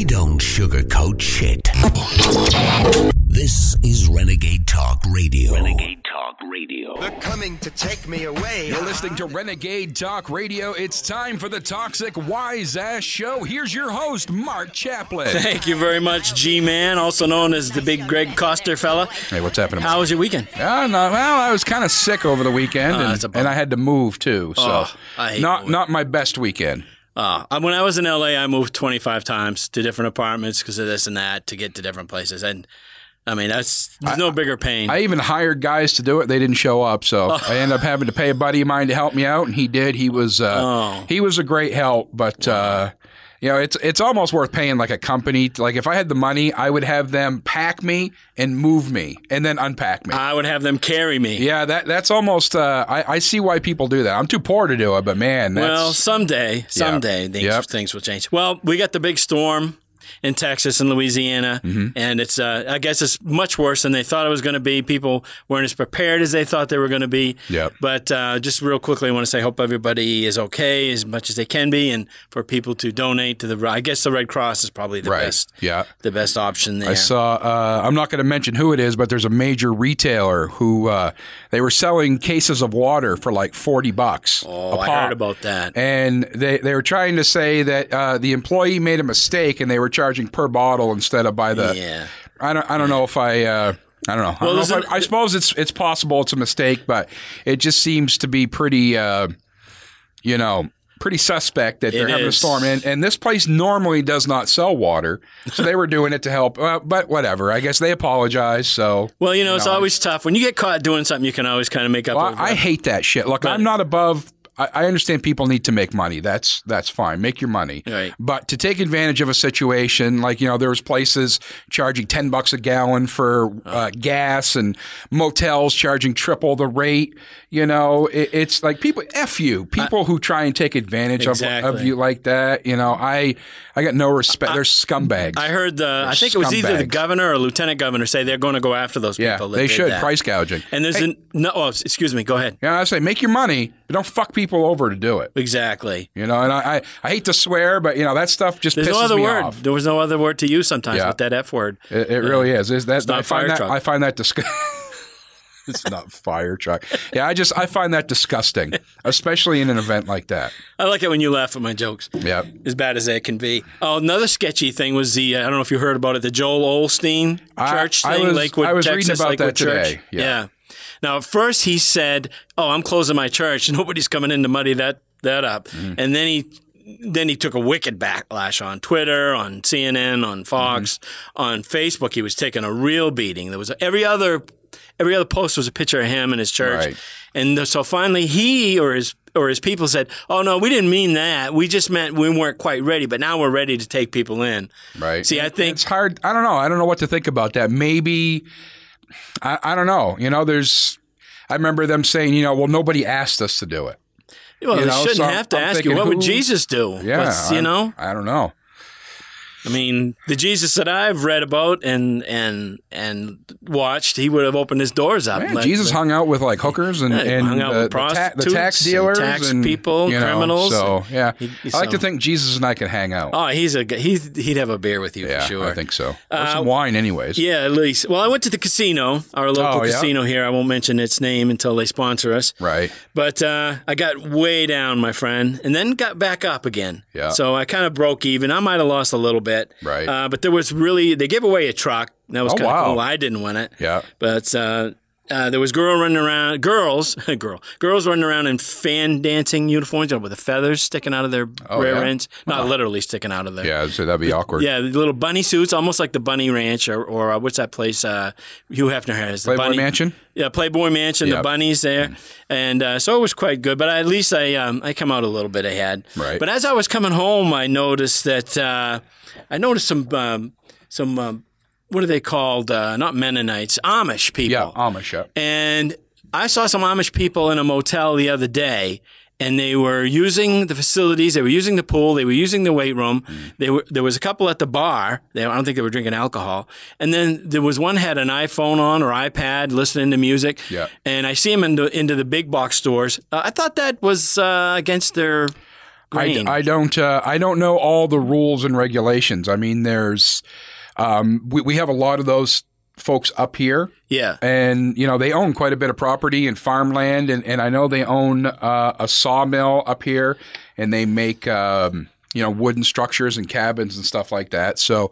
We don't sugarcoat shit. This is Renegade Talk Radio. Renegade Talk Radio. They're coming to take me away. You're listening to Renegade Talk Radio. It's time for the Toxic Wise Ass Show. Here's your host, Mark Chaplin. Thank you very much, G Man, also known as the big Greg Coster fella. Hey, what's happening? How was your weekend? Uh, no, well, I was kind of sick over the weekend, Oh, and, that's a bummer. and I had to move too. So, Oh, I hate not moving. not my best weekend. Uh, when I was in LA, I moved 25 times to different apartments because of this and that to get to different places. And I mean, that's there's no bigger pain. I even hired guys to do it. They didn't show up, so I ended up having to pay a buddy of mine to help me out, and he did. He was uh, Oh. he was a great help, but. Uh, you know, it's it's almost worth paying like a company. Like if I had the money, I would have them pack me and move me, and then unpack me. I would have them carry me. Yeah, that that's almost. Uh, I I see why people do that. I'm too poor to do it, but man, that's, Well, someday, someday things, Yep. things will change. Well, we got the big storm in Texas and Louisiana, Mm-hmm. and it's uh, I guess it's much worse than they thought it was going to be. People weren't as prepared as they thought they were going to be. Yep. But uh, just real quickly, I want to say, hope everybody is okay as much as they can be, and for people to donate to the. I guess the Red Cross is probably the Right. best. Yeah. The best option there. I saw. Uh, I'm not going to mention who it is, but there's a major retailer who uh, they were selling cases of water for like forty bucks. Oh, a I heard about that. And they, they were trying to say that uh, the employee made a mistake and they were charging per bottle instead of by the. Yeah. I don't. I don't know if I. Uh, I don't know. I, don't know if an- I, I suppose it's it's possible it's a mistake, but it just seems to be pretty. Uh, you know. Pretty suspect that they're It having a storm, and and this place normally does not sell water, so they were doing it to help. Uh, but whatever, I guess they apologize. So Well, you know, it's No, I- always tough when you get caught doing something. You can always kind of make up. Well, for I, I hate that shit. Look, I'm not above. I, I understand people need to make money. That's that's fine. Make your money. Right. But to take advantage of a situation like you know, there was places charging ten bucks a gallon for uh, gas, and motels charging triple the rate. You know, it, it's like people f you. People who try and take advantage of, of you like that. You know, I I got no respect. They're scumbags. I heard the. I think it was either the governor or lieutenant governor say they're going to go after those yeah, people. that they should that. price gouging. And there's an no. Oh, excuse me. Go ahead. Yeah, I say make your money, but don't fuck people over to do it. Exactly. You know, and I, I, I hate to swear, but you know that stuff just There's pisses no other me word. off. There was no other word to use sometimes Yeah. with that F word. It, it really is. Is that I find that truck. I find that disgusting. it's not fire truck. Yeah, I just I find that disgusting, especially in an event like that. I like it when you laugh at my jokes. Yeah. As bad as they can be. Oh, another sketchy thing was the. uh, I don't know if you heard about it. The Joel Osteen church I thing, was- Lakewood, I was reading about Lakewood that Church. today. Yeah. Now, at first he said, "Oh, I'm closing my church. Nobody's coming in to muddy that that up." Mm-hmm. And then he then he took a wicked backlash on Twitter, on CNN, on Fox, Mm-hmm. on Facebook. He was taking a real beating. There was every other every other post was a picture of him and his church. Right. And so finally, he or his or his people said, "Oh no, we didn't mean that. We just meant we weren't quite ready, but now we're ready to take people in." Right. See, I think it's hard. I don't know. I don't know what to think about that. Maybe I, I don't know. You know, there's. I remember them saying, you know, well, nobody asked us to do it. well, you they know, shouldn't so have to I'm ask you thinking, what would Jesus do. Yeah, What's, you know. I don't know. I mean, the Jesus that I've read about and and and watched, he would have opened his doors up. Jesus hung out with like hookers and, Yeah, and out the, ta- the tax and dealers tax and people, you know, criminals. So yeah, He- I like to think Jesus and I can hang out. Oh, he's a he's he'd have a beer with you yeah, for sure. I think so. Or Uh, some wine, anyways. Yeah, at least. Well, I went to the casino, our local Oh, casino here. I won't mention its name until they sponsor us. Right. But uh, I got way down, my friend, and then got back up again. Yeah. So I kind of broke even. I might have lost a little bit. Right. Uh, but there was really they gave away a truck. That was Oh, kind of wow. cool. I didn't win it. Yeah. But uh, uh, there was girl running around, girls, girl, girls running around in fan dancing uniforms you know, with the feathers sticking out of their rear Oh, yeah? ends, not literally sticking out of their. Yeah, so that'd be awkward. Yeah, the little bunny suits, almost like the Bunny Ranch, or, or uh, what's that place? Uh, Hugh Hefner has the Playboy bunny, Mansion? Yeah, Playboy Mansion. Yep. The bunnies there, and uh, so it was quite good. But at least I um, I come out a little bit ahead. Right. But as I was coming home, I noticed that uh, I noticed some um, some um, what are they called? Uh, not Mennonites, Amish people. Yeah, Amish. Yeah. And I saw some Amish people in a motel the other day, and they were using the facilities. They were using the pool. They were using the weight room. Mm. They were there was a couple at the bar. They, I don't think they were drinking alcohol. And then there was one had an iPhone on or iPad, listening to music. Yeah. And I see them into into the big box stores. Uh, I thought that was uh, against their grain. I, I don't. Uh, I don't know all the rules and regulations. I mean, there's. Um, we, we have a lot of those folks up here, yeah. and you know they own quite a bit of property and farmland, and, and I know they own uh, a sawmill up here, and they make um, you know wooden structures and cabins and stuff like that. So.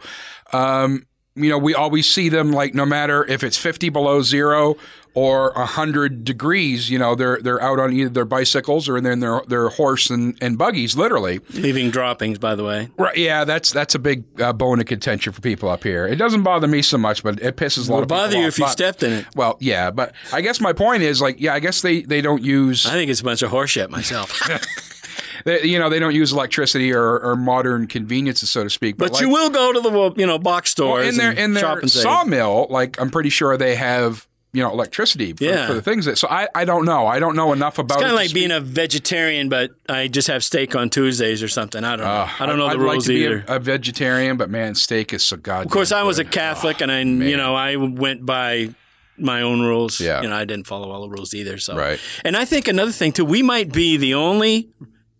Um, you know, we always see them like no matter if it's 50 below zero or 100 degrees, you know, they're they're out on either their bicycles or in their their horse and, and buggies, literally. Leaving droppings, by the way. Right? Yeah, that's that's a big uh, bone of contention for people up here. It doesn't bother me so much, but it pisses a lot It'll of people bother you off. if you But- stepped in it. Well, yeah, but I guess my point is like, yeah, I guess they they don't use I think it's a bunch of horseshit myself. they, you know they don't use electricity or, or modern conveniences, so to speak. but like, you will go to the you know box stores Well, in their and in shop their sawmill, like I'm pretty sure they have you know electricity for, Yeah. for the things that. So I, I don't know. I don't know enough about. It's kind of like being a vegetarian, but I just have steak on Tuesdays or something. I don't know. Uh, I don't know I'd the like rules to be either. A, a vegetarian, but man, steak is so goddamn. of course, I was a. Catholic, and I, you know, I went by my own rules. Yeah. You know, I didn't follow all the rules either. So, Right. And I think another thing too, we might be the only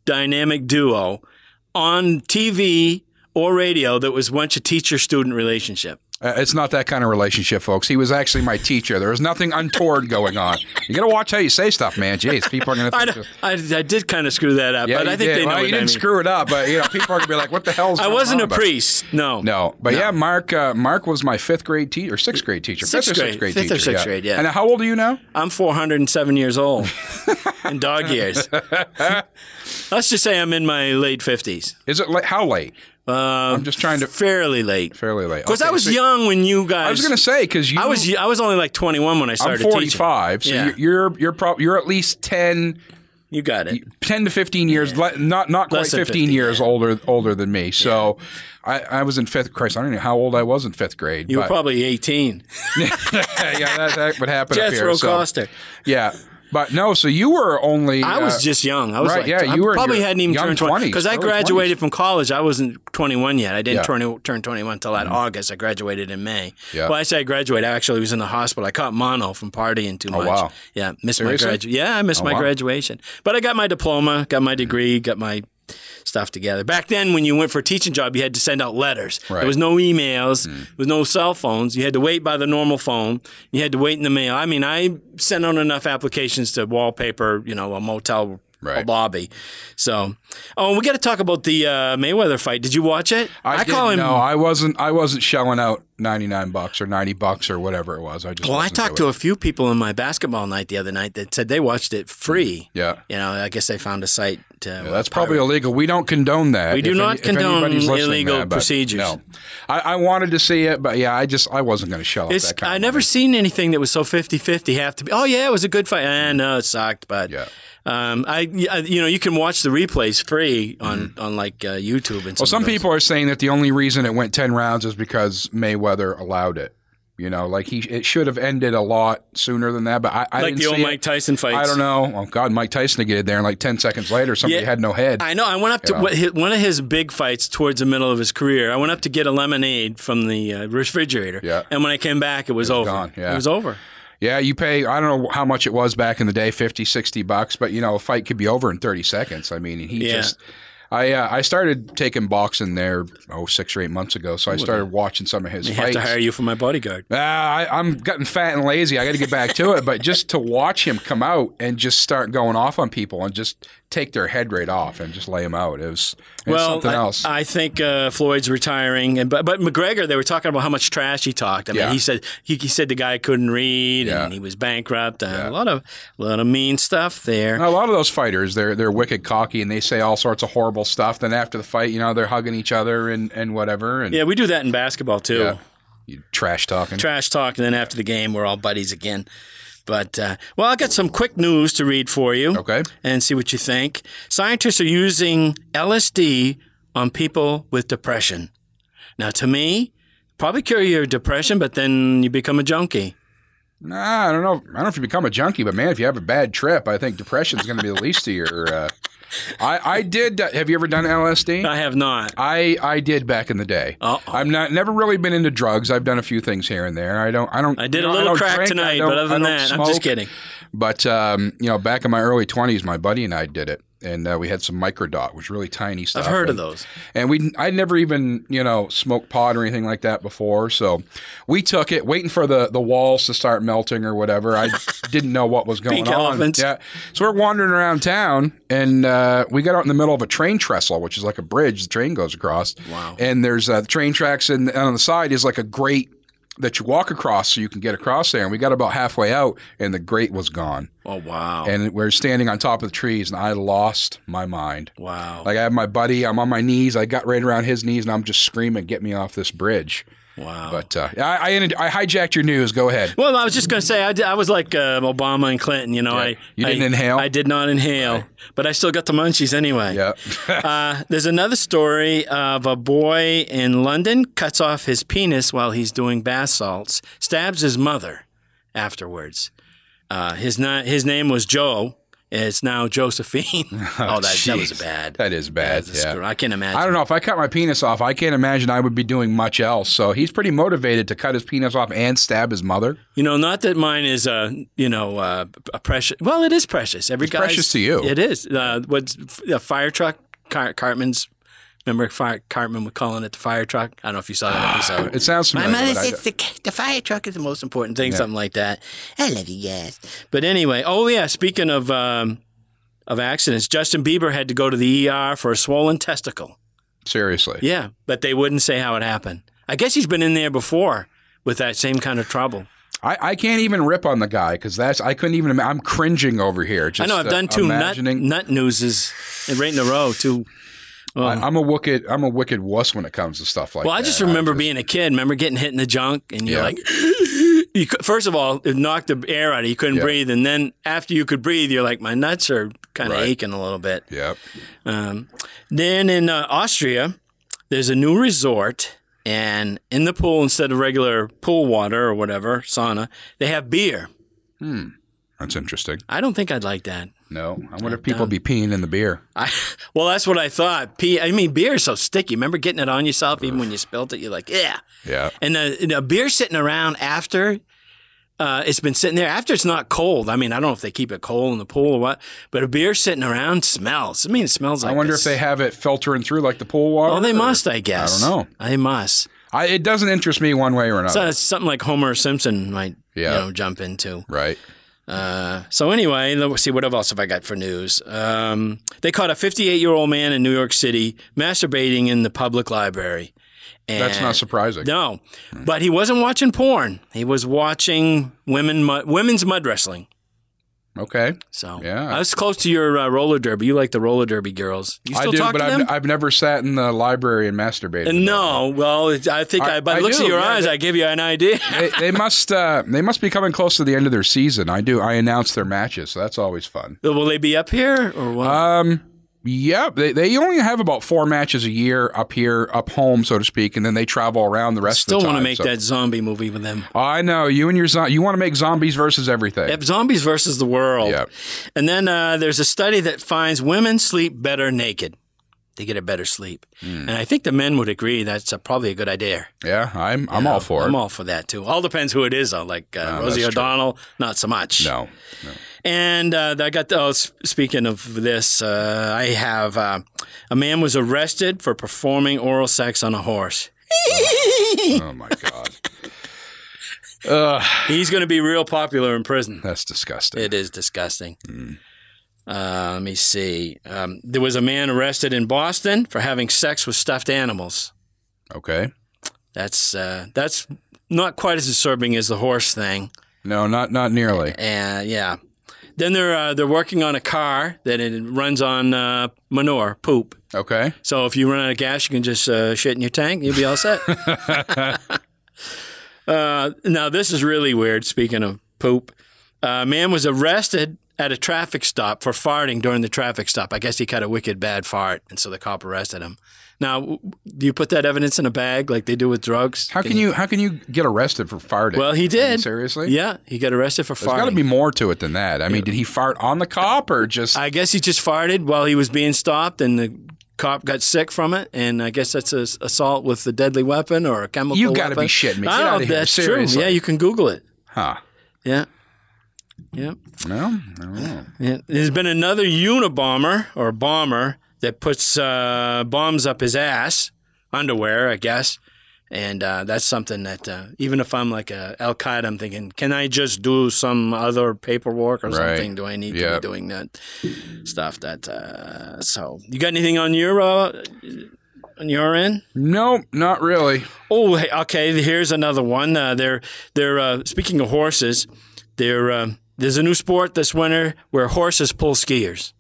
dynamic duo on TV or radio that was once a teacher-student relationship. Uh, it's not that kind of relationship, folks. He was actually my teacher. There was nothing untoward going on. You got to watch how you say stuff, man. Jeez, people are going I, to. I, I did kind of screw that up, Yeah, but I think did. they know well, what you I didn't mean. screw it up, but you know, people are going to be like, "What the hell's?" I wasn't on?" a priest. No. No, but yeah, Mark. Uh, Mark was my fifth grade teacher or sixth grade teacher. Sixth fifth or sixth grade Fifth or teacher. sixth grade, yeah. And how old are you now? I'm 407 years old in dog years. Let's just say I'm in my late 50s. Is it how late? Um, I'm just trying to fairly late. fairly late. Because Okay, I was so- young when you guys. I was going to say because you. I was I was only like 21 when I started. I'm started 45, so Yeah. you're you're you're, you're at least 10. You got it. 10 to 15 years, le- not not quite Less than 15 50, years yeah. older older than me. So I, I was in fifth. Christ, I don't know how old I was in fifth grade. You were probably 18. yeah, that, that would happen up Jethro here. So, Coster. yeah, but no. So you were only. I uh, was just young. I was right, like, yeah, I you were probably hadn't even turned 20 because I graduated 20s. from college. I wasn't 21 yet. I didn't Yeah. Mm-hmm. turn turn 21 until that August. I graduated in May. Yeah. Well, I say I graduated. I actually was in the hospital. I caught mono from partying too much. Oh, wow. Yeah, missed Seriously? my graduation. Yeah, I missed Oh, my wow. graduation. But I got my diploma, got my degree, got my stuff together. Back then, when you went for a teaching job, you had to send out letters. Right. There was no emails. Mm. There was no cell phones. You had to wait by the normal phone. You had to wait in the mail. I mean, I sent out enough applications to wallpaper, you know, a motel Right. lobby. So, oh, we got to talk about the uh, Mayweather fight. Did you watch it? I, call him. No, I wasn't. I wasn't shelling out ninety nine bucks or ninety bucks or whatever it was. I just. well, I talked to a few people in my basketball night the other night that said they watched it free. Yeah. You know, I guess they found a site to. Yeah, that's probably illegal. We don't condone that. We do If not any- condone illegal but procedures. No, I, I wanted to see it, but yeah, I just I wasn't going to shell out that kind I never seen anything that was so 50-50 have to be. Oh yeah, it was a good fight. Eh, no, it sucked, but Yeah. um, I I- you know you can watch the replays free on on like uh, YouTube and stuff. Well, some those. people are saying that the only reason it went ten rounds is because Mayweather allowed it. You know, like he it should have ended a lot sooner than that. But I, I like the old Mike it. Tyson fights. I don't know. Oh God, Mike Tyson would get there, and like ten seconds later, somebody Yeah. had no head. I know. I went up to what his, one of his big fights towards the middle of his career. I went up to get a lemonade from the uh, refrigerator. Yeah. And when I came back, it was, over. gone, yeah. It was over. Yeah, you pay, I don't know how much it was back in the day, 50, 60 bucks, but you know, a fight could be over in 30 seconds. I mean, he Yeah. just, I uh, I started taking boxing there, oh, six or eight months ago. So I started watching some of his have fights. to hire you for my bodyguard. Uh, I, I'm getting fat and lazy. I got to get back to it. But just to watch him come out and just start going off on people and just take their head right off and just lay them out. It was Well, something I, else. I think uh, Floyd's retiring, and but but McGregor, they were talking about how much trash he talked. I mean, Yeah. he said he, he said the guy couldn't read Yeah. and he was bankrupt. Uh, Yeah. A lot of a lot of mean stuff there. a lot of those fighters, they're they're wicked cocky and they say all sorts of horrible stuff. Then after the fight, you know, they're hugging each other and, and whatever. And Yeah, we do that in basketball too. You trash talking. Trash talk, and then after the game, we're all buddies again. But uh, well, I got some quick news to read for you. Okay. and see what you think. Scientists are using LSD on people with depression. Now, to me, probably cure your depression, but then you become a junkie. Nah, I don't know. I don't know if you become a junkie, but man, if you have a bad trip, I think depression's going to be the least of your. Uh, I I did. Uh, have you ever done LSD? I have not. I I did back in the day. Uh-oh. I'm not never really been into drugs. I've done a few things here and there. I don't. I don't. I did you a know, little crack drink, tonight, but other than that, I'm just kidding. But um, you know, back in my early 20s, my buddy and I did it, and uh, we had some microdot, which was really tiny stuff. I've heard of those. and we I'd never even you know smoked pot or anything like that before. So we took it, waiting for the the walls to start melting or whatever. I didn't know what was going Pink on. elephants. Yeah, so we're wandering around town, and uh, we got out in the middle of a train trestle, which is like a bridge the train goes across. Wow. And there's uh, train tracks, and, and on the side is like a grate that you walk across so you can get across there. And we got about halfway out, and the grate was gone. Oh wow. And we're standing on top of the trees, and I lost my mind. wow. Like I have my buddy, I'm on my knees. I got right around his knees, and I'm just screaming, "Get me off this bridge!" Wow. But uh, I, I, I hijacked your news. Go ahead. Well, I was just going to say I, did- I was like uh, Obama and Clinton. You know, I You didn't I- inhale? I did not inhale, but I still got the munchies anyway. Yeah. uh, there's another story of a boy in London cuts off his penis while he's doing bath salts, stabs his mother afterwards. Uh, his na- his name was Joe. It's now Josephine. oh, that, that was bad. That is bad. Yeah. screw- I can't imagine. I don't know if I cut my penis off. I can't imagine I would be doing much else. So he's pretty motivated to cut his penis off and stab his mother. You know, not that mine is, uh, you know, uh, a precious. Well, it is precious. Every It's precious to you. It is. Uh, what's a fire truck? Car- Cartman's. Remember, fire, Cartman was calling it the fire truck. I don't know if you saw that episode. It sounds familiar. My mother says the, the fire truck is the most important thing, something like that. I love you guys. But anyway, oh yeah, speaking of um, of accidents, Justin Bieber had to go to the ER for a swollen testicle. seriously. Yeah, but they wouldn't say how it happened. I guess he's been in there before with that same kind of trouble. I, I can't even rip on the guy because that's I couldn't even. I'm cringing over here. Just, I know I've uh, done two nut, nut newses right in a row. Two. Well, I, I'm a wicked. I'm a wicked wuss when it comes to stuff like that. well, that. I just remember being a kid. Remember getting hit in the junk, and you're Yeah. like, you first of all, it knocked the air out of you. You couldn't Yeah. breathe, and then after you could breathe, you're like, my nuts are kind of Right. aching a little bit. Yep. Um, then in uh, Austria, there's a new resort, and in the pool, instead of regular pool water or whatever sauna, they have beer. Hmm. That's interesting. I don't think I'd like that. No, I wonder if people be peeing in the beer. I, well, that's what I thought. Pee, I mean, beer is so sticky. Remember getting it on yourself, even when you spilt it, you're like, yeah. Yeah. And the, the beer sitting around after uh, it's been sitting there after it's not cold. I mean, I don't know if they keep it cold in the pool or what, but a beer sitting around smells. I mean, it smells like. I wonder this- if they have it filtering through like the pool water. Oh, they or- must. I guess. I don't know. They must. I, it doesn't interest me one way or another. So it's something like Homer Simpson might, Yeah. you know, jump into. right. Uh, so anyway, let's see what else have I got for news. Um, they caught a 58 year old man in New York City masturbating in the public library. And That's not surprising. No, but he wasn't watching porn. He was watching women mu- women's mud wrestling. Okay. So Yeah. I was close to your uh, roller derby. You like the roller derby girls. You still I do, talk but to I've, them? I've never sat in the library and masturbated. Uh, no, well, I think I- I, by the I looks do, of your yeah, eyes, they- I give you an idea. they, they must. Uh, they must be coming close to the end of their season. I do. I announce their matches, so that's always fun. Will they be up here or what? Um. Yep. They they only have about four matches a year up here, up home, so to speak, and then they travel around the rest Still of the. Still want to make so- that zombie movie with them. I know you and your zo- you want to make zombies versus everything. Yep, zombies versus the world. Yep. And then uh, there's a study that finds women sleep better naked. They get a better sleep. Hmm. And I think the men would agree that's uh probably a good idea. Yeah, I'm I'm all for it. I'm all for that too. All depends who it is, though. Like uh, No, Rosie that's true. O'Donnell, not so much. no, And uh, I got. Oh, speaking of this, uh, I have uh, a man was arrested for performing oral sex on a horse. oh my god, He's going to be real popular in prison. that's disgusting. It is disgusting. Uh, let me see. Um, there was a man arrested in Boston for having sex with stuffed animals. Okay, That's uh, that's not quite as disturbing as the horse thing. no, not not nearly. Uh, yeah. Then they're uh, they're working on a car that it runs on uh, manure, poop. Okay, So if you run out of gas, you can just uh, shit in your tank. You'll be all set. uh, now this is really weird. Speaking of poop, a man was arrested at a traffic stop for farting during the traffic stop. I guess he cut a wicked bad fart, and so the cop arrested him. Now, do you put that evidence in a bag like they do with drugs? how can you how can you get arrested for farting? Well, he I mean, did. seriously. Yeah, he got arrested for There's farting. There's got to be more to it than that. I mean, did he fart on the cop or just? I guess he just farted while he was being stopped, and the cop got sick from it. And I guess that's a assault with a deadly weapon or a chemical. You gotta be shitting me. I don't oh, outta know. here. That's true. Yeah, you can Google it. huh? Yeah. Yep. No, I don't know. Yeah. There's been another Unabomber or bomber that puts uh, bombs up his ass, underwear, I guess. And uh, that's something that uh, even if I'm like a Al Qaeda, I'm thinking, can I just do some other paperwork or Right. something? Do I need to be doing that stuff? That uh, so you got anything on your uh, on your end? No, not really. Oh, okay. Here's another one. Uh, they're they're uh, speaking of horses. They're uh, there's a new sport this winter where horses pull skiers.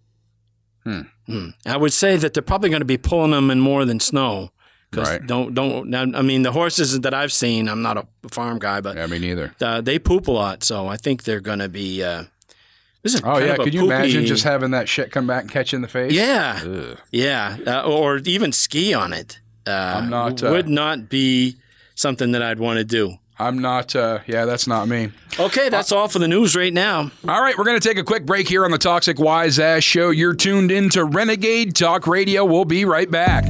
Hmm. I would say that they're probably going to be pulling them in more than snow. 'Cause Right. Don't don't. I mean, the horses that I've seen. I'm not a farm guy, but Yeah, me neither. uh, they poop a lot. So I think they're going to be. Uh, this is Oh yeah, could you imagine just having that shit come back and catch you in the face? Yeah, Ugh. yeah, uh, or even ski on it. Uh, I'm not, uh, would not be something that I'd want to do. I'm not. Uh, yeah, that's not me. Okay, that's all for the news right now. All right, we're going to take a quick break here on the Toxic Wise Ass Show. You're tuned into Renegade Talk Radio. We'll be right back.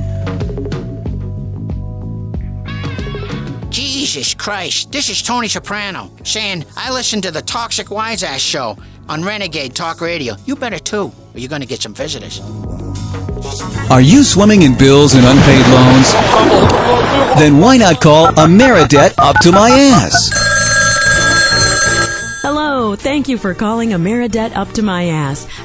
Jesus Christ, this is Tony Soprano saying I listen to the Toxic Wise Ass Show on Renegade Talk Radio. You better too, or you're going to get some visitors. Are you swimming in bills and unpaid loans? Then why not call Ameridebt up to my ass? Hello, thank you for calling Ameridebt up to my ass.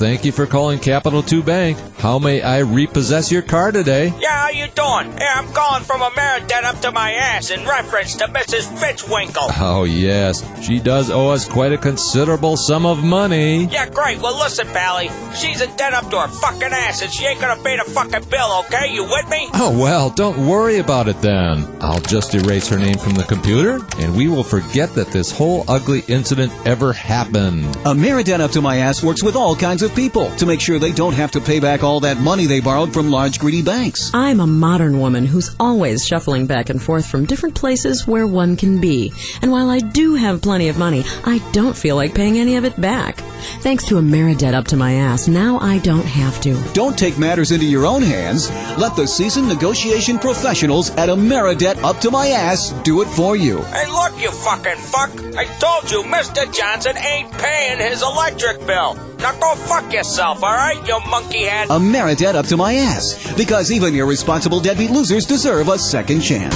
Thank you for calling Capital 2 Bank. How may I repossess your car today? Yeah, how you doing? Yeah, I'm calling from a Ameridebt up to my ass in reference to Mrs. Fitzwinkle. Oh, yes. She does owe us quite a considerable sum of money. Yeah, great. Well, listen, Pally. She's in debt up to her fucking ass, and she ain't gonna pay the fucking bill, okay? You with me? Oh, well, don't worry about it then. I'll just erase her name from the computer, and we will forget that this whole ugly incident ever happened. A Ameridebt up to my ass works with all kinds of people to make sure they don't have to pay back all that money they borrowed from large greedy banks. I'm a modern woman who's always shuffling back and forth from different places where one can be. And while I do have plenty of money, I don't feel like paying any of it back. Thanks to Ameridebt up to my ass, now I don't have to. Don't take matters into your own hands. Let the seasoned negotiation professionals at Ameridebt up to my ass do it for you. Hey, look, you fucking fuck. I told you Mr. Johnson ain't paying his electric bill. Now go fuck yourself, alright, you monkey head? A merit Ameridebt up to my ass. Because even irresponsible deadbeat losers deserve a second chance.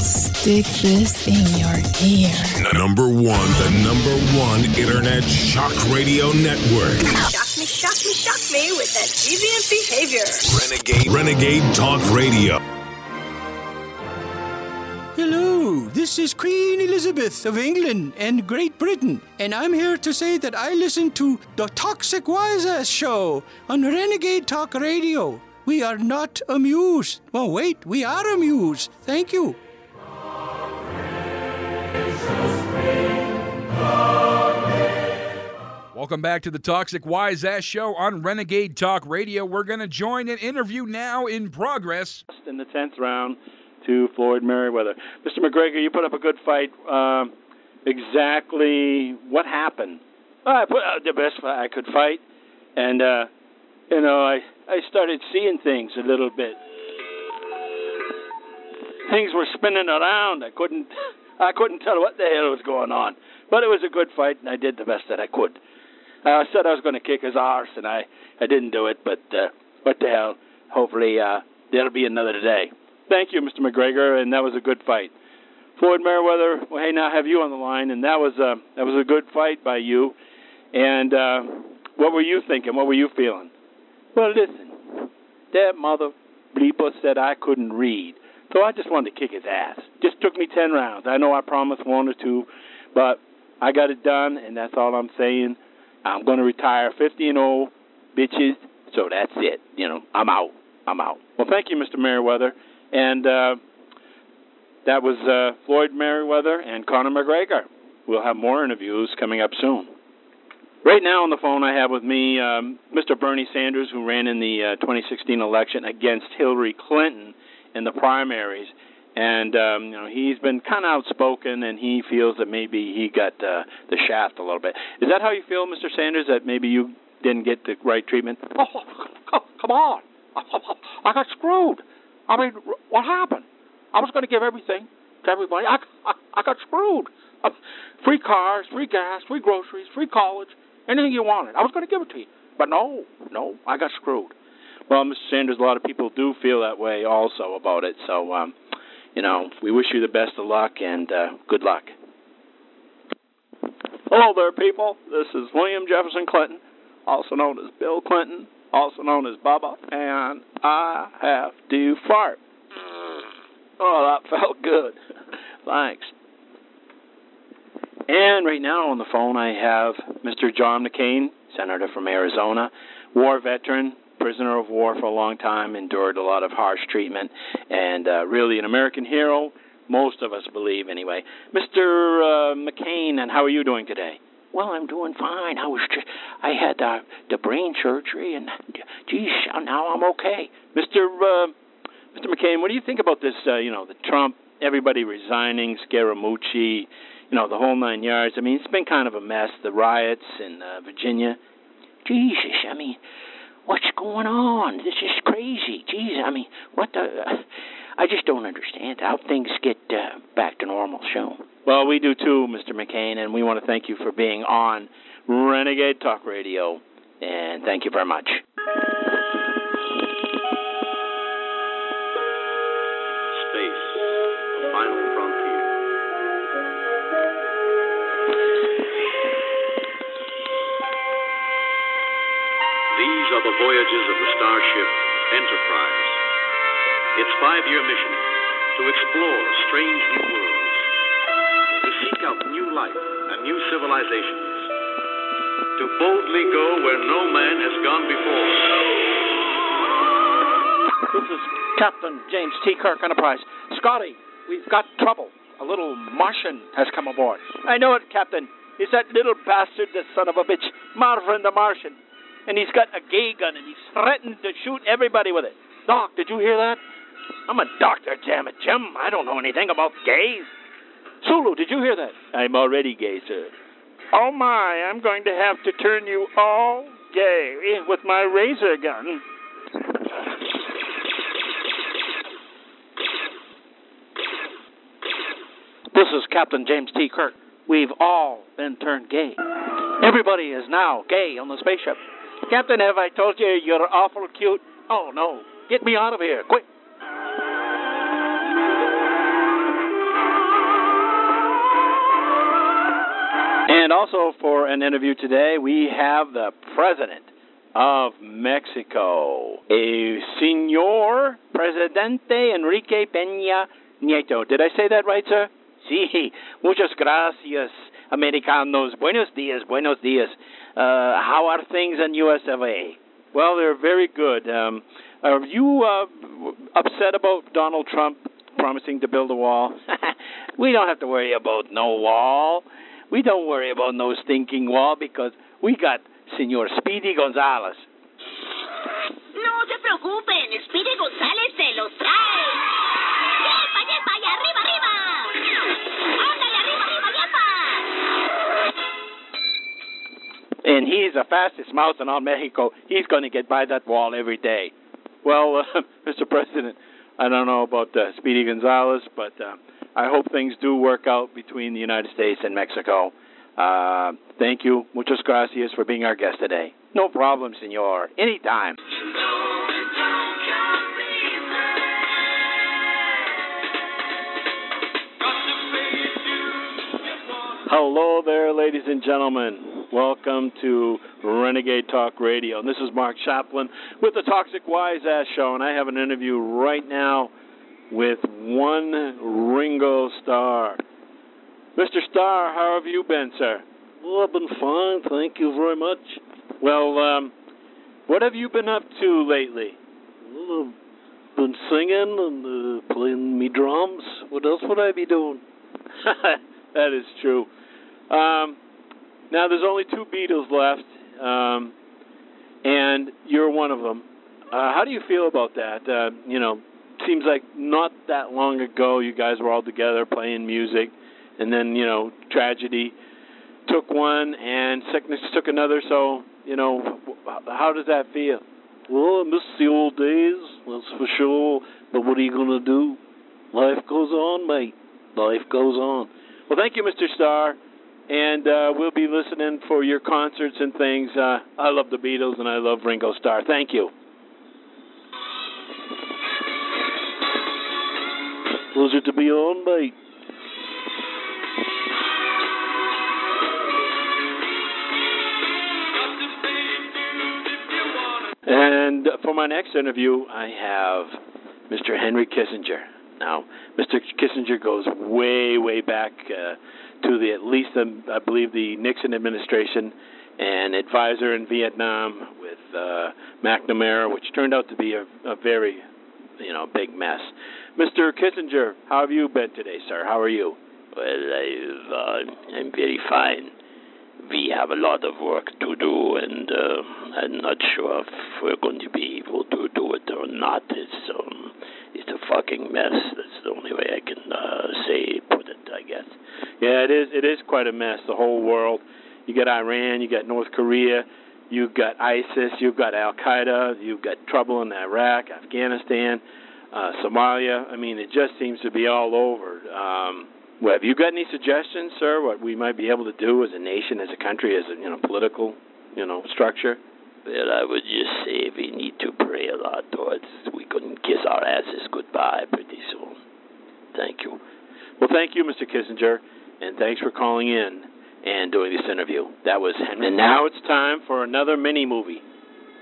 Stick this in your ear. Number one, the number one internet shock radio network. Shock me, shock me, shock me with that deviant behavior. Renegade, Renegade Talk Radio. Hello, this is Queen Elizabeth of England and Great Britain, and I'm here to say that I listen to the Toxic Wise Ass Show on Renegade Talk Radio. We are not amused. Well, wait, we are amused. Thank you. Welcome back to the Toxic Wise Ass Show on Renegade Talk Radio. We're going to join an interview now in progress. in the tenth round to Floyd Merriweather. Mr. McGregor, you put up a good fight. Um, exactly what happened? I put out the best I could fight, and uh, you know I I started seeing things a little bit. Things were spinning around. I couldn't I couldn't tell what the hell was going on. But it was a good fight, and I did the best that I could. I said I was going to kick his arse, and I I didn't do it. But uh, what the hell? Hopefully uh, there'll be another day. Thank you, Mr. McGregor, and that was a good fight. Floyd Merriweather, well, hey, now I have you on the line, and that was a that was a good fight by you. And uh, what were you thinking? What were you feeling? Well, listen, that mother bleeper said I couldn't read, so I just wanted to kick his ass. Just took me ten rounds. I know I promised one or two, but I got it done, and that's all I'm saying. I'm going to retire 50 and 0, bitches. So that's it. You know, I'm out. I'm out. Well, thank you, Mr. Merriweather. And uh, that was uh, Floyd Merriweather and Conor McGregor. We'll have more interviews coming up soon. Right now on the phone, I have with me um, Mr. Bernie Sanders, who ran in the uh, 2016 election against Hillary Clinton in the primaries. and um, you know he's been kind of outspoken, and he feels that maybe he got uh, the shaft a little bit. Is that how you feel, Mr. Sanders? That maybe you didn't get the right treatment? Oh, come, come on! I got screwed. I mean, what happened? I was going to give everything to everybody. I, I, I got screwed. Uh, free cars, free gas, free groceries, free college, anything you wanted. I was going to give it to you. But no, no, I got screwed. Well, Mr. Sanders, a lot of people do feel that way also about it. So, um, you know, we wish you the best of luck and uh, good luck. Hello there, people. This is William Jefferson Clinton, also known as Bill Clinton, also known as Bubba, and I have to fart. Oh, that felt good. Thanks. And right now on the phone, I have Mr. John McCain, Senator from Arizona, war veteran, prisoner of war for a long time, endured a lot of harsh treatment, and uh, really an American hero. Most of us believe, anyway. Mr. Uh, McCain, and how are you doing today? Well, I'm doing fine. I was, just, I had uh, the brain surgery, and geez, now I'm okay. Mr. Uh, Mr. McCain, what do you think about this? Uh, you know, the Trump, everybody resigning, Scaramucci, you know, the whole nine yards. I mean, it's been kind of a mess. The riots in uh, Virginia. Jesus, I mean, what's going on? This is crazy. Jeez, I mean, what the? Uh, I just don't understand how things get uh, back to normal soon. Well, we do too, Mr. McCain, and we want to thank you for being on Renegade Talk Radio, and thank you very much. Space, the final frontier. These are the voyages of the starship Enterprise. Its five year mission to explore strange new worlds, to seek out new life and new civilizations, to boldly go where no man has gone before. This is Captain James T. Kirk Enterprise. Scotty, we've got trouble. A little Martian has come aboard. I know it, Captain. He's that little bastard, the son of a bitch, Marvin the Martian. And he's got a gay gun, and he's threatened to shoot everybody with it. Doc, did you hear that? I'm a doctor, damn it, Jim. I don't know anything about gays. Sulu, did you hear that? I'm already gay, sir. Oh my, I'm going to have to turn you all gay eh, with my razor gun. This is Captain James T. Kirk. We've all been turned gay. Everybody is now gay on the spaceship. Captain, have I told you you're awful cute? Oh, no. Get me out of here, quick. And also for an interview today, we have the president of Mexico, a Senor Presidente Enrique Peña Nieto. Did I say that right, sir? Sí, muchas gracias, americanos. Buenos dias, buenos dias. Uh, how are things in US of A? Well, they're very good. Um, are you uh, upset about Donald Trump promising to build a wall? we don't have to worry about no wall. We don't worry about no stinking wall because we got Senor Speedy Gonzalez. No se preocupen, Speedy González se los trae. ¡Yepa, yepa! ¡Y arriba, arriba! ¡Ándale, arriba, arriba, yepa! And he's the fastest mouse in all Mexico. He's going to get by that wall every day. Well, uh, Mr. President, I don't know about uh, Speedy Gonzalez, but uh, I hope things do work out between the United States and Mexico. Uh, thank you. Muchas gracias for being our guest today. No problem, senor. Anytime. Hello there, ladies and gentlemen. Welcome to Renegade Talk Radio. And this is Mark Chaplin with the Toxic Wise Ass Show, and I have an interview right now with one Ringo Starr. Mr. Starr, how have you been, sir? Well, I've been fine, thank you very much. Well, um, what have you been up to lately? Well, I've been singing and uh, playing me drums. What else would I be doing? that is true. Um, now, there's only two Beatles left, um, and you're one of them. Uh, how do you feel about that? Uh, you know, seems like not that long ago you guys were all together playing music, and then you know tragedy took one and sickness took another. So you know, how does that feel? Well, I miss the old days, that's for sure. But what are you gonna do? Life goes on, mate. Life goes on. Well, thank you, Mr. Starr. And uh, we'll be listening for your concerts and things. Uh, I love the Beatles and I love Ringo Starr. Thank you. Pleasure to be on, mate. And for my next interview, I have Mr. Henry Kissinger. Now, Mr. Kissinger goes way, way back uh, to the at least I believe the Nixon administration and advisor in Vietnam with uh, McNamara, which turned out to be a, a very, you know, big mess. Mr. Kissinger, how have you been today, sir? How are you? Well, I've, uh, I'm very fine. We have a lot of work to do, and uh, I'm not sure if we're going to be able to do it or not. It's um, it's a fucking mess. That's the only way I can uh, say it, I guess. Yeah, it is. It is quite a mess. The whole world. You got Iran. You got North Korea. You've got ISIS. You've got Al Qaeda. You've got trouble in Iraq, Afghanistan, uh, Somalia. I mean, it just seems to be all over. Um, well, have you got any suggestions, sir? What we might be able to do as a nation, as a country, as a you know political, you know, structure? Well, I would just say we need to pray a lot, it's, we couldn't kiss our asses goodbye pretty soon. Thank you. Well, thank you, Mr. Kissinger, and thanks for calling in and doing this interview. That was Henry. And now it's time for another mini movie.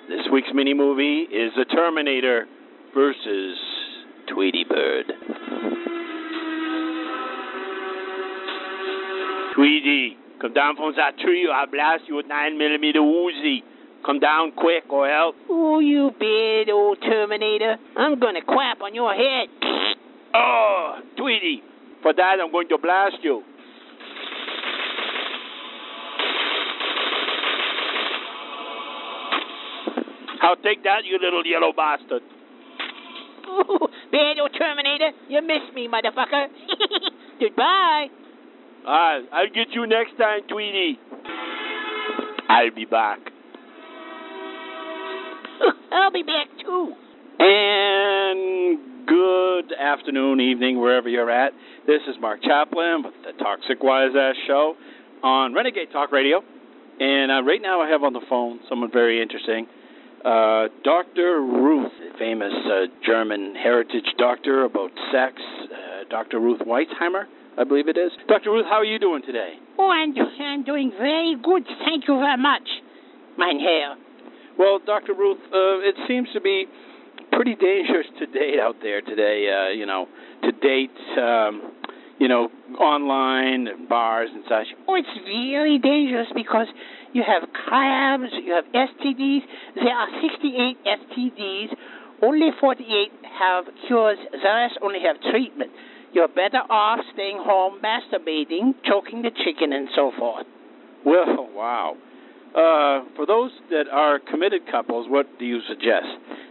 This week's mini movie is The Terminator versus Tweety Bird. Tweety, come down from that tree or I'll blast you with 9 millimeter Uzi. Come down quick or else. Oh, you bad old Terminator. I'm gonna clap on your head. Oh, Tweety, for that I'm going to blast you. I'll take that, you little yellow bastard. Ooh, bad old Terminator. You missed me, motherfucker. Goodbye. Alright, I'll get you next time, Tweety. I'll be back. I'll be back too. And good afternoon, evening, wherever you're at. This is Mark Chaplin with the Toxic Wise Ass Show on Renegade Talk Radio. And uh, right now I have on the phone someone very interesting. Uh, Dr. Ruth, a famous uh, German heritage doctor about sex, uh, Dr. Ruth Weizheimer, I believe it is. Dr. Ruth, how are you doing today? Oh, I'm, I'm doing very good. Thank you very much, mein Herr. Well, Dr. Ruth, uh, it seems to be pretty dangerous to date out there today. Uh, you know, to date, um, you know, online and bars and such. Oh, it's really dangerous because you have crabs, you have STDs. There are 68 STDs. Only 48 have cures. The rest only have treatment. You're better off staying home, masturbating, choking the chicken, and so forth. Well, wow. Uh, for those that are committed couples, what do you suggest?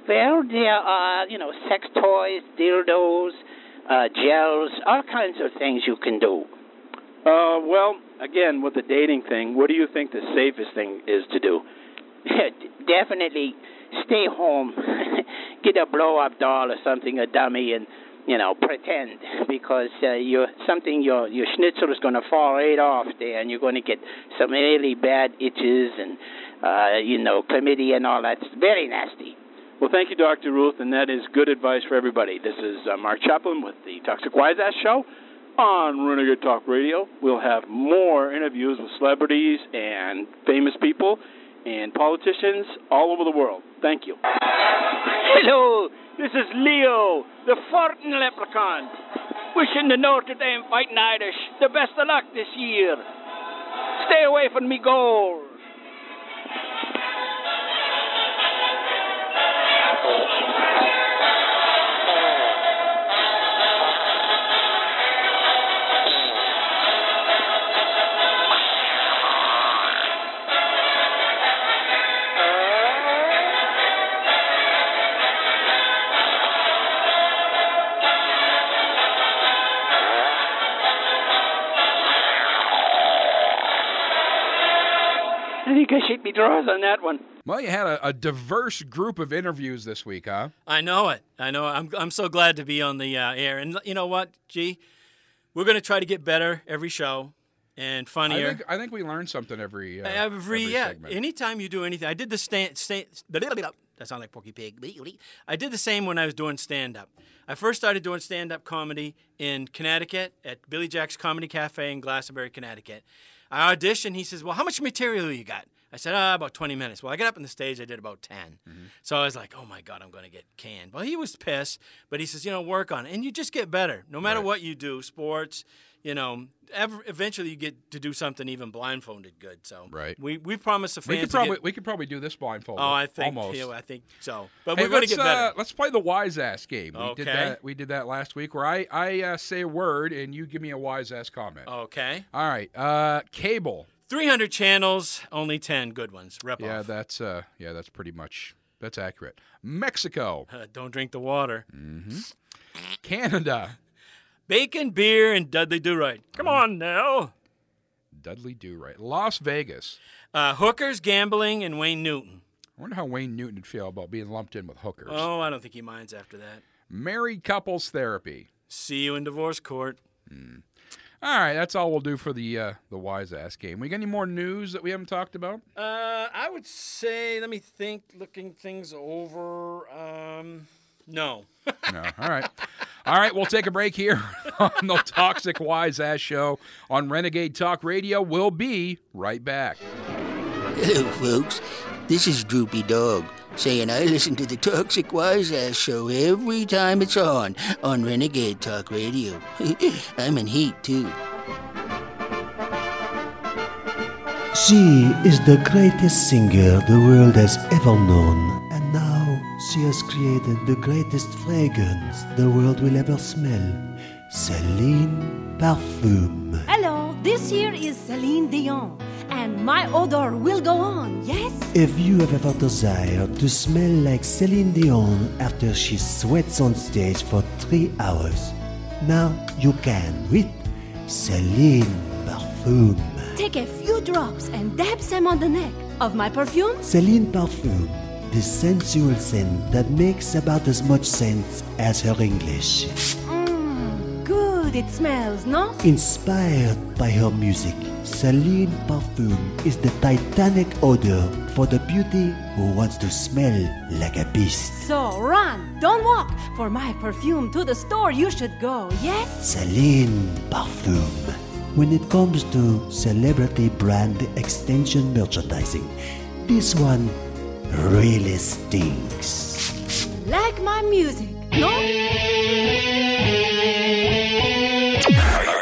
Well, there are, you know, sex toys, dildos, uh, gels, all kinds of things you can do. Uh, well, again, with the dating thing, what do you think the safest thing is to do? Definitely stay home. Get a blow up doll or something, a dummy, and you know pretend because uh, you're something your your schnitzel is going to fall right off there, and you're going to get some really bad itches and uh, you know chlamydia and all that's very nasty. Well, thank you, Dr. Ruth, and that is good advice for everybody. This is uh, Mark Chaplin with the Toxic Wise Ass Show on Renegade Talk Radio. We'll have more interviews with celebrities and famous people and politicians all over the world. Thank you. Hello, this is Leo, the Fortin Leprechaun. Wishing the Notre Dame Fighting Irish the best of luck this year. Stay away from me goals. Me draws on that one. Well, you had a, a diverse group of interviews this week, huh? I know it. I know. I'm I'm so glad to be on the uh, air. And you know what, G, we're going to try to get better every show and I funnier. think, I think we learn something every uh, every, yeah. segment. Anytime you do anything, I did the stand. stand that sounds like Porky Pig. I did the same when I was doing stand up. I first started doing stand up comedy in Connecticut at Billy Jack's Comedy Cafe in Glastonbury, Connecticut. I auditioned. He says, "Well, how much material you got?" I said, ah, about 20 minutes. Well, I got up on the stage, I did about 10. Mm-hmm. So I was like, oh my God, I'm going to get canned. Well, he was pissed, but he says, you know, work on it. And you just get better. No matter what you do, sports, you know, ever, eventually you get to do something even blindfolded good. So Right. we, we promised the fans we could probably get- we could probably do this blindfold. Oh, I think, almost. yeah, I think so. But Hey, we're going to get better. Uh, let's play the wise ass game. We did Okay. that. We did that last week, where I I uh, say a word and you give me a wise ass comment. Okay. All right. Uh, cable. 300 channels, only 10 good ones. Rep Yeah, off. that's uh, yeah, that's pretty much that's accurate. Mexico, Uh, don't drink the water. Mm-hmm. Canada, Bacon, beer, and Dudley Do Right. Come on now. Dudley Do Right, Las Vegas. Uh, hookers, gambling, and Wayne Newton. I wonder how Wayne Newton would feel about being lumped in with hookers. Oh, I don't think he minds after that. Married couples therapy. See you in divorce court. All right, that's all we'll do for the uh, the wise ass game. We got any more news that we haven't talked about? Uh, I would say, let me think, looking things over. Um, no. No. All right. All right, we'll take a break here on the Toxic Wise Ass Show on Renegade Talk Radio. We'll be right back. Hello, folks. This is Droopy Dog saying I listen to the Toxic Wise Ass Show every time it's on on Renegade Talk Radio. I'm in heat, too. She is the greatest singer the world has ever known, and now she has created the greatest fragrance the world will ever smell Celine Parfum. Hello, this here is Celine Dion, and my odor will go on, yes? If you have ever desired to smell like Celine Dion after she sweats on stage for three hours, now you can with Celine Parfum. Take a few drops and dab them on the neck of my perfume. Celine Parfum, the sensual scent that makes about as much sense as her English. It smells, no? Inspired by her music, Celine Parfum is the titanic odor for the beauty who wants to smell like a beast. So run, don't walk. For my perfume to the store, you should go, yes? Celine Parfum. When it comes to celebrity brand extension merchandising, this one really stinks. Like my music, no?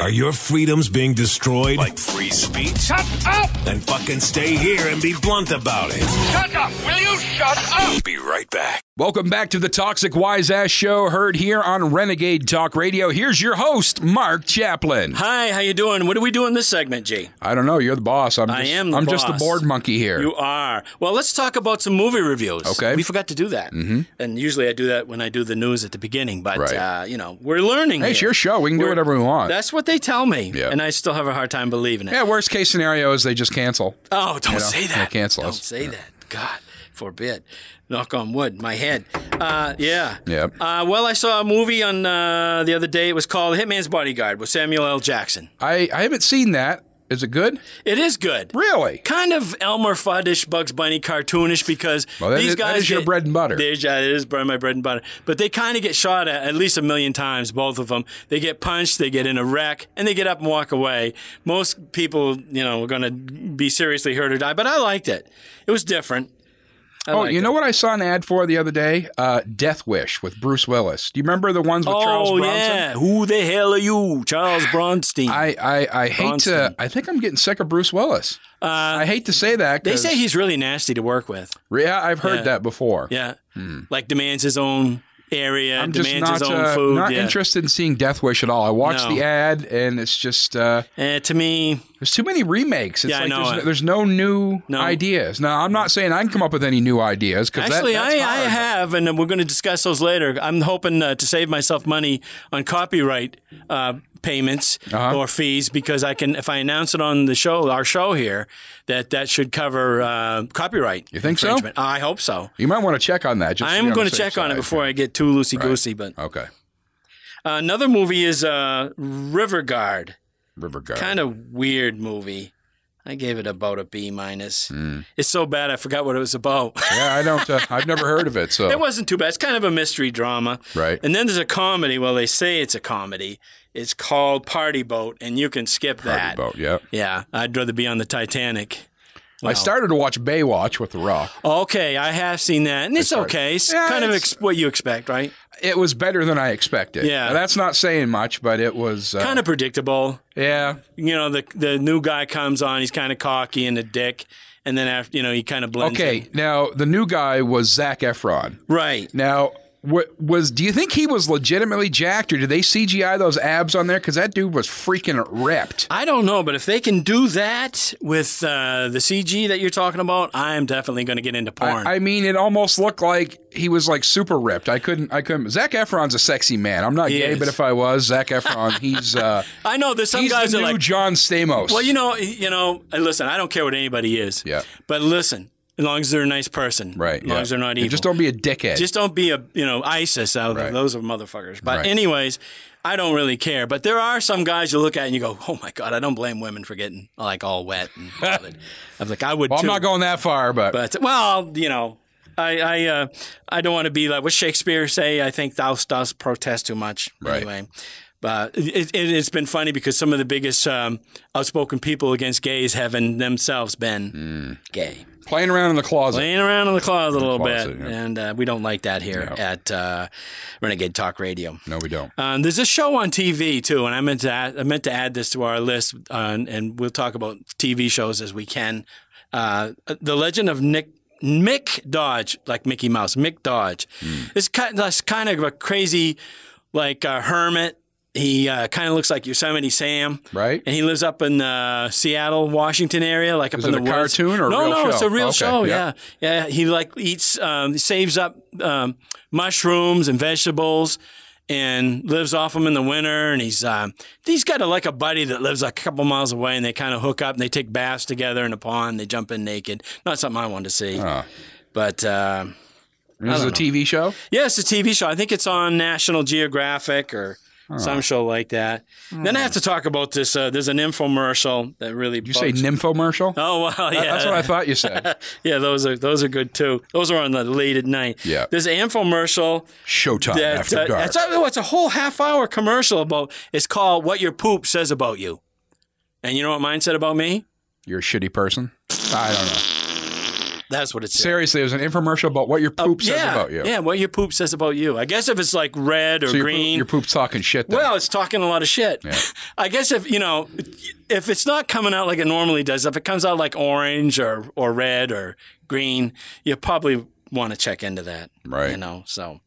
Are your freedoms being destroyed? Like free speech? Shut up! Then fucking stay here and be blunt about it. Shut up! Will you shut up? Be right back. Welcome back to the Toxic Wise Ass Show, heard here on Renegade Talk Radio. Here's your host, Mark Chaplin. Hi, how you doing? What are we doing this segment, G? I don't know. You're the boss. I'm just, I am the I'm just the board monkey here. You are. Well, let's talk about some movie reviews. Okay. We forgot to do that. Mm-hmm. And usually I do that when I do the news at the beginning, but, Right. uh, you know, we're learning. Hey, it's your show. We can do We're- whatever we want. That's what they tell me. Yeah. And I still have a hard time believing it. yeah, worst case scenario is they just cancel. Oh, don't You know, say they that. cancel don't us. say Yeah. that. God forbid. Knock on wood. My head. Uh, yeah. Yeah. Uh, well, I saw a movie on uh, the other day. It was called Hitman's Bodyguard with Samuel L. Jackson. I, I haven't seen that. Is it good? It is good. Really? Kind of Elmer Fudd-ish, Bugs Bunny cartoonish because Well, that these is- that guys is your get- bread and butter. There's- yeah, it is my bread and butter. But they kind of get shot at at least a million times, both of them. They get punched, they get in a wreck, and they get up and walk away. Most people, you know, are going to be seriously hurt or die. But I liked it. It was different. I oh, liked you it. know what I saw an ad for the other day? Uh, Death Wish with Bruce Willis. Do you remember the ones with Charles oh Bronson? yeah, who the hell are you, Charles Bronstein? I, I, I hate Bronstein. to. I think I'm getting sick of Bruce Willis. Uh, I hate to say that. They say he's really nasty to work with. Yeah, I've heard Yeah. that before. Yeah, like demands his own area, I'm just demands not, his own uh, food. not yeah. interested in seeing Death Wish at all. I watched No. the ad, and it's just uh, Eh, to me, there's too many remakes. It's Yeah, I know there's, there's no new No. ideas. Now, I'm not saying I can come up with any new ideas because Actually, that, that's I, I have, and we're going to discuss those later. I'm hoping uh, to save myself money on copyright uh, payments Uh-huh. or fees because I can if I announce it on the show, our show here, that that should cover uh, copyright. You think so? I hope so. You might want to check on that. Just I am going to check on it side. before I get too loosey goosey. But okay. another movie is uh, River Guard. River Guard. Kind of weird movie. I gave it about a B minus. Hmm. It's so bad I forgot what it was about. Yeah, I don't. Uh, I've never heard of it. So It wasn't too bad. It's kind of a mystery drama. Right. And then there's a comedy. Well, they say it's a comedy. It's called Party Boat, and you can skip that. Party Boat, yeah. Yeah, I'd rather be on the Titanic. I started to watch Baywatch with The Rock. Okay, I have seen that, and it's okay. It's Yeah, kind of ex- what you expect, right? It was better than I expected. Yeah. that's not saying much, but it was uh, kind of predictable. Yeah. You know, the the new guy comes on, he's kind of cocky and a dick, and then after, you know, he kind of blends Okay, in. now the new guy was Zac Efron. Right. Now, was? Do you think he was legitimately jacked, or did they CGI those abs on there? Because that dude was freaking ripped. I don't know, but if they can do that with uh, the CG that you're talking about, I am definitely going to get into porn. I, I mean, it almost looked like he was like super ripped. I couldn't. I couldn't. Zac Efron's a sexy man. I'm not He gay, is. but if I was Zac Efron, he's. Uh, I know there's some guys the that new like John Stamos. Well, you know, you know. Listen, I don't care what anybody is. Yeah. But listen, as long as they're a nice person, Right. As long yeah. as they're not evil. Just don't be a dickhead. Just don't be a you know ISIS. Out of Those are motherfuckers. But Right. anyways, I don't really care. But there are some guys you look at and you go, oh my god, I don't blame women for getting like all wet and bothered. I'm like, I would. well, I'm not going that far, but, But well, you know, I I uh, I don't want to be like what Shakespeare say. I think thou dost protest too much. Right. Anyway. But it, it, it's been funny because some of the biggest um, outspoken people against gays haven't themselves been gay. playing around in the closet. Playing around in the closet a little closet, bit. yeah. And uh, we don't like that here at uh, Renegade Talk Radio. No, we don't. Um, there's a show on TV too, and I meant to add, I meant to add this to our list, uh, and we'll talk about TV shows as we can. Uh, the Legend of Nick Mick Dodge, like Mickey Mouse, Mick Dodge. It's kind, that's kind of a crazy, like uh, hermit. He uh, kind of looks like Yosemite Sam, right? And he lives up in the Seattle, Washington area, like up Is in it the a woods. cartoon or a no, real no, show? it's a real Okay, show. yeah. Yeah, yeah. He like eats, um, saves up um, mushrooms and vegetables, and lives off them in the winter. And he's um, he's got a, like a buddy that lives like a couple miles away, and they kind of hook up and they take baths together in a pond. They jump in naked. Not something I wanted to see, but. Uh, This is a. TV show. Yeah, it's a TV show. I think it's on National Geographic or some show like that. Then I have to talk about this. Uh, there's an infomercial that really. Did you say nymphomercial? Oh well, yeah. That's what I thought you said. yeah, those are those are good too. Those are on the late at night. Yeah. There's an infomercial. Showtime that, after uh, dark. It's a, it's a whole half hour commercial about. It's called "What Your Poop Says About You," and you know what mine said about me? You're a shitty person. I don't know. That's what it said. Seriously, it was an infomercial about what your oh, poop says Oh, yeah, about you. yeah. What your poop says about you. I guess if it's like red or so your green, Poop, your poop's talking shit. Then. Well, it's talking a lot of shit. I guess if you know, if it's not coming out like it normally does, if it comes out like orange or or red or green, you probably want to check into that. Right. You know, so.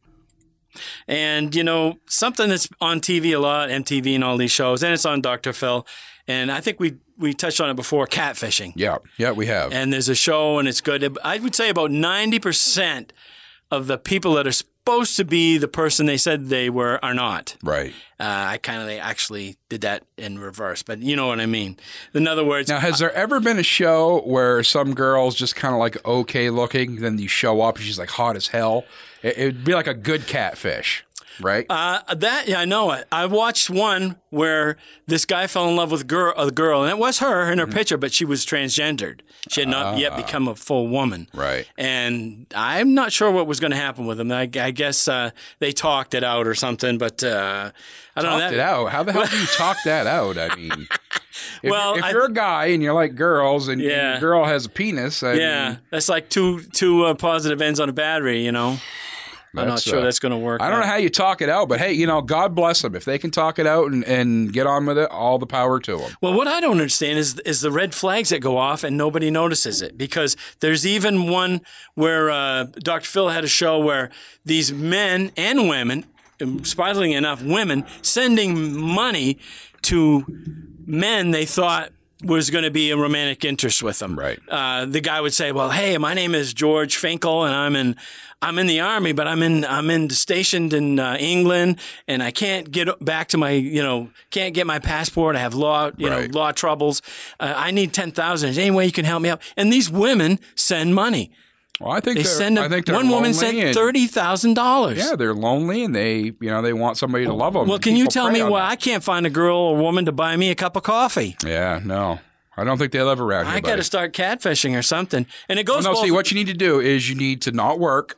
And you know something that's on TV a lot, MTV and all these shows, and it's on Dr. Phil, and I think we we touched on it before, catfishing. yeah, yeah, we have. And there's a show, and it's good. I would say about ninety percent of the people that are supposed to be the person they said they were are not. right. Uh, I kind of actually did that in reverse, but you know what I mean. In other words, Now, has there ever been a show where some girl's just kind of like okay looking, then you show up and she's like hot as hell? It, it'd be like a good catfish, right? Uh, that yeah, I know it. I watched one where this guy fell in love with girl, a girl, and it was her in her Mm-hmm. picture, but she was transgendered. She had not yet Ah. become a full woman. Right. And I'm not sure what was going to happen with them. I, I guess uh, they talked it out or something, but uh, I don't know. Talked That, it out. How the hell do you talk that out? I mean, if, Well, if I- you're a guy and you like girls and, and Yeah. your girl has a penis, I yeah, mean, that's like two two uh, positive ends on a battery. You know. I'm not sure uh, that's going to work. I don't know how you talk it out, but hey, you know, God bless them. If they can talk it out and, and get on with it, all the power to them. Well, what I don't understand is is the red flags that go off and nobody notices it because there's even one where uh, Dr. Phil had a show where these men and women, um, surprisingly enough, women sending money to men they thought was going to be a romantic interest with them. Right. Uh, the guy would say, "Well, hey, my name is George Finkel, and I'm in I'm in the army, but I'm in I'm in stationed in uh, England, and I can't get back to my you know can't get my passport. I have law you Right. know law troubles. Uh, I need ten thousand. Is any way you can help me out?" And these women send money. Well, I think They send. I think one woman sent thirty thousand dollars. Yeah, they're lonely and they, you know, they want somebody to love them. Well, can you tell me why I can't find a girl or woman to buy me a cup of coffee? Yeah, no, I don't think they live around here. I got to start catfishing or something. And it Well, goes no, both. see, what you need to do is you need to not work.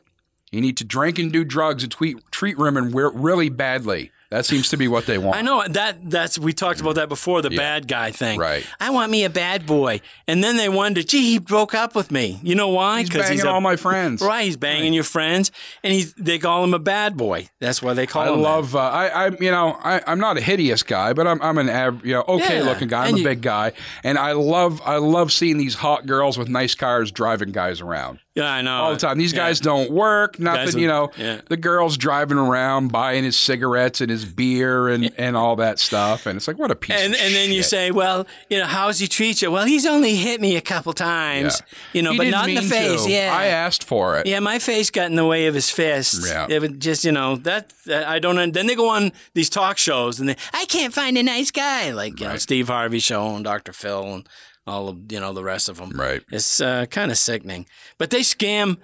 You need to drink and do drugs and tweet, treat women really badly. That seems to be what they want. I know that that's we talked about that before the bad guy thing. Right. I want me a bad boy, and then they wondered, gee, he broke up with me. You know why? Because He's banging all my friends. Right, he's banging your friends, and he's they call him a bad boy. That's why they call I him. love. Uh, I, I, you know, I, I'm not a hideous guy, but I'm, I'm an, av- you know, okay Yeah, looking guy. I'm and a you- big guy, and I love, I love seeing these hot girls with nice cars driving guys around. Yeah, I know all the time. These Yeah. guys don't work, nothing. Guys you know, yeah. the girls driving around buying his cigarettes and his beer and, and all that stuff, and it's like what a piece. And of and then you say, well, you know, how's he treat you? Well, he's only hit me a couple times, Yeah. you know, He but didn't in the face. to. Yeah, I asked for it. Yeah, my face got in the way of his fist. Yeah. It just, you know, that, that I don't. Then they go on these talk shows, and they, I can't find a nice guy like you know Steve Harvey show and Dr. Phil and all of you know the rest of them. Right. It's uh, kind of sickening, but they scam,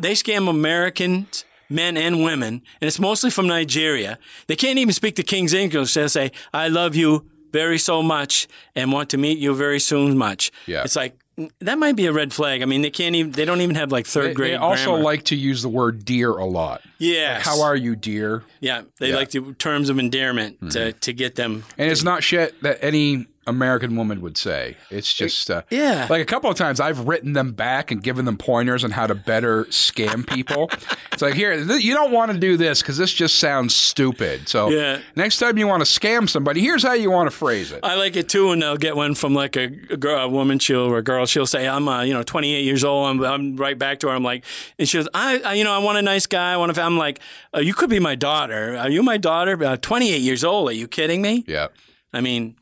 they scam Americans. Men and women, and it's mostly from Nigeria. They can't even speak the King's English. They'll say, "I love you very so much and want to meet you very soon much." Yeah. It's like that might be a red flag. I mean, they can't even. They don't even have like third They, grade. they also grammar. like to use the word "dear" a lot. Yes. How are you, dear? Yeah, they Yeah. Mm-hmm. like the terms of endearment to, to get them. And it's not shit that any American woman would say. It's just uh, Yeah. Like a couple of times, I've written them back and given them pointers on how to better scam people. it's like here, th- you don't want to do this because this just sounds stupid. So Yeah. next time you want to scam somebody, here's how you want to phrase it. I like it too, and they'll get one from like a, a, girl, a woman. She'll or a girl. She'll say, "I'm, uh, you know, 28 years old." I'm, I'm right back to her. I'm like, and she goes, "I, I you know, I want a nice guy. I want to." I'm like, uh, "You could be my daughter. Are you my daughter? Uh, 28 years old? Are you kidding me?" Yeah. I mean,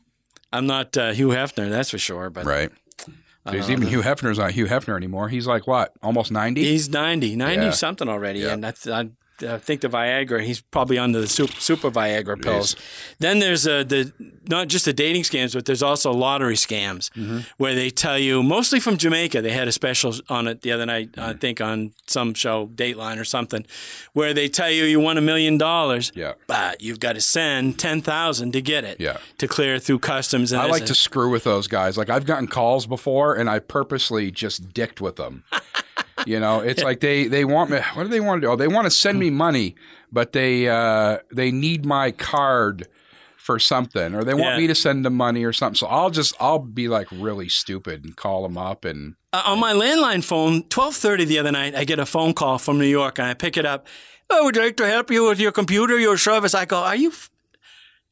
I'm not uh, Hugh Hefner, that's for sure. But right. There's even. Hugh Hefner's not Hugh Hefner anymore. He's like what, almost ninety? He's 90, 90 Yeah. something already. Yeah. And I, th- I, I think the Viagra, he's probably on the super, super Viagra pills. Then there's uh, the not just the dating scams, but there's also lottery scams Mm-hmm. where they tell you, mostly from Jamaica, they had a special on it the other night, I think on some show, Dateline or something, where they tell you you won a million dollars, Yeah. but you've got to send 10000 to get it, Yeah. to clear through customs. And I like and- to screw with those guys. Like I've gotten calls before, and I purposely just dicked with them. you know, it's like they they want me. What do they want to do? Oh, they want to send me money, but they uh, they need my card for something, or they want Yeah. me to send them money or something. So I'll just I'll be like really stupid and call them up and Uh, on my landline phone, twelve thirty the other night, I get a phone call from New York, and I pick it up. I would like to help you with your computer, your service. I go, are you, f-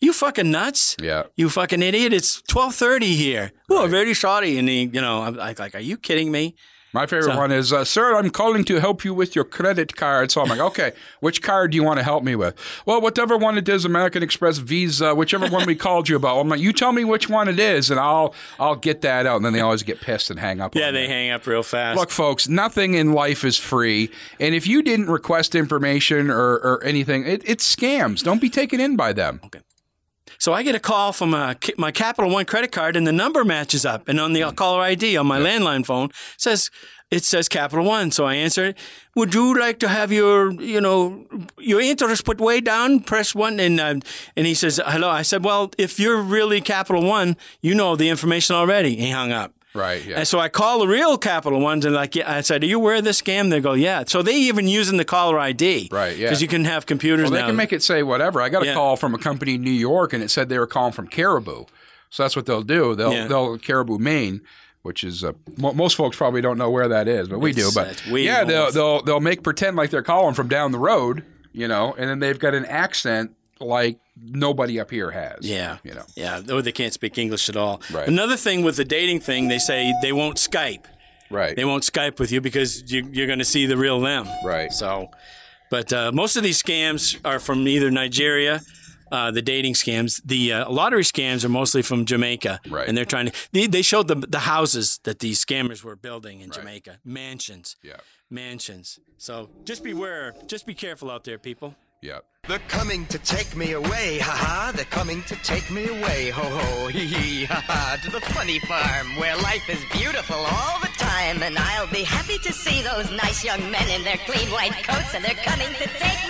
you fucking nuts? yeah. You fucking idiot! It's twelve thirty here. Oh, very sorry. And he, you know, I'm like, like, are you kidding me? My favorite So- one is, uh, sir, I'm calling to help you with your credit card. So I'm like, okay, which card do you want to help me with? Well, whatever one it is, American Express, Visa, whichever one we called you about. I'm like, you tell me which one it is, and I'll I'll get that out. And then they always get pissed and hang up. Yeah, they me. hang up real fast. Look, folks, nothing in life is free. And if you didn't request information or, or anything, it, it's scams. Don't be taken in by them. Okay. So I get a call from Ca- my Capital One credit card, and the number matches up. And on the caller ID on my landline phone says it says Capital One. So I answer it. Would you like to have your you know your interest put way down? Press one, and uh, and he says hello. I said, well, if you're really Capital One, you know the information already. He hung up. Right. Yeah. And so I call the real Capital Ones and like, yeah, I said, "Are you aware of this scam?" They go, "Yeah." So they even using the caller ID, Right, yeah. Because you can have computers Well, they now. can make it say whatever. I got a Yeah. call from a company in New York, and it said they were calling from Caribou. So that's what they'll do. They'll Yeah. they'll Caribou, Maine, which is uh, mo- most folks probably don't know where that is, but we do. But it's yeah, they'll they'll they'll make pretend like they're calling from down the road, you know, and then they've got an accent like nobody up here has. Yeah. you know. Yeah, or they can't speak English at all. Right. Another thing with the dating thing, they say they won't Skype. Right. They won't Skype with you because you, you're going to see the real them. Right. So, but uh, most of these scams are from either Nigeria uh, the dating scams. The uh, lottery scams are mostly from Jamaica, Right. And they're trying to. They, they showed the the houses that these scammers were building in Jamaica, mansions, yeah, mansions. So just beware. Just be careful out there, people. Yeah. They're coming to take me away, ha ha. They're coming to take me away, ho ho, hee hee, ha ha. To the funny farm where life is beautiful all the time. And I'll be happy to see those nice young men in their clean white coats, and they're coming to take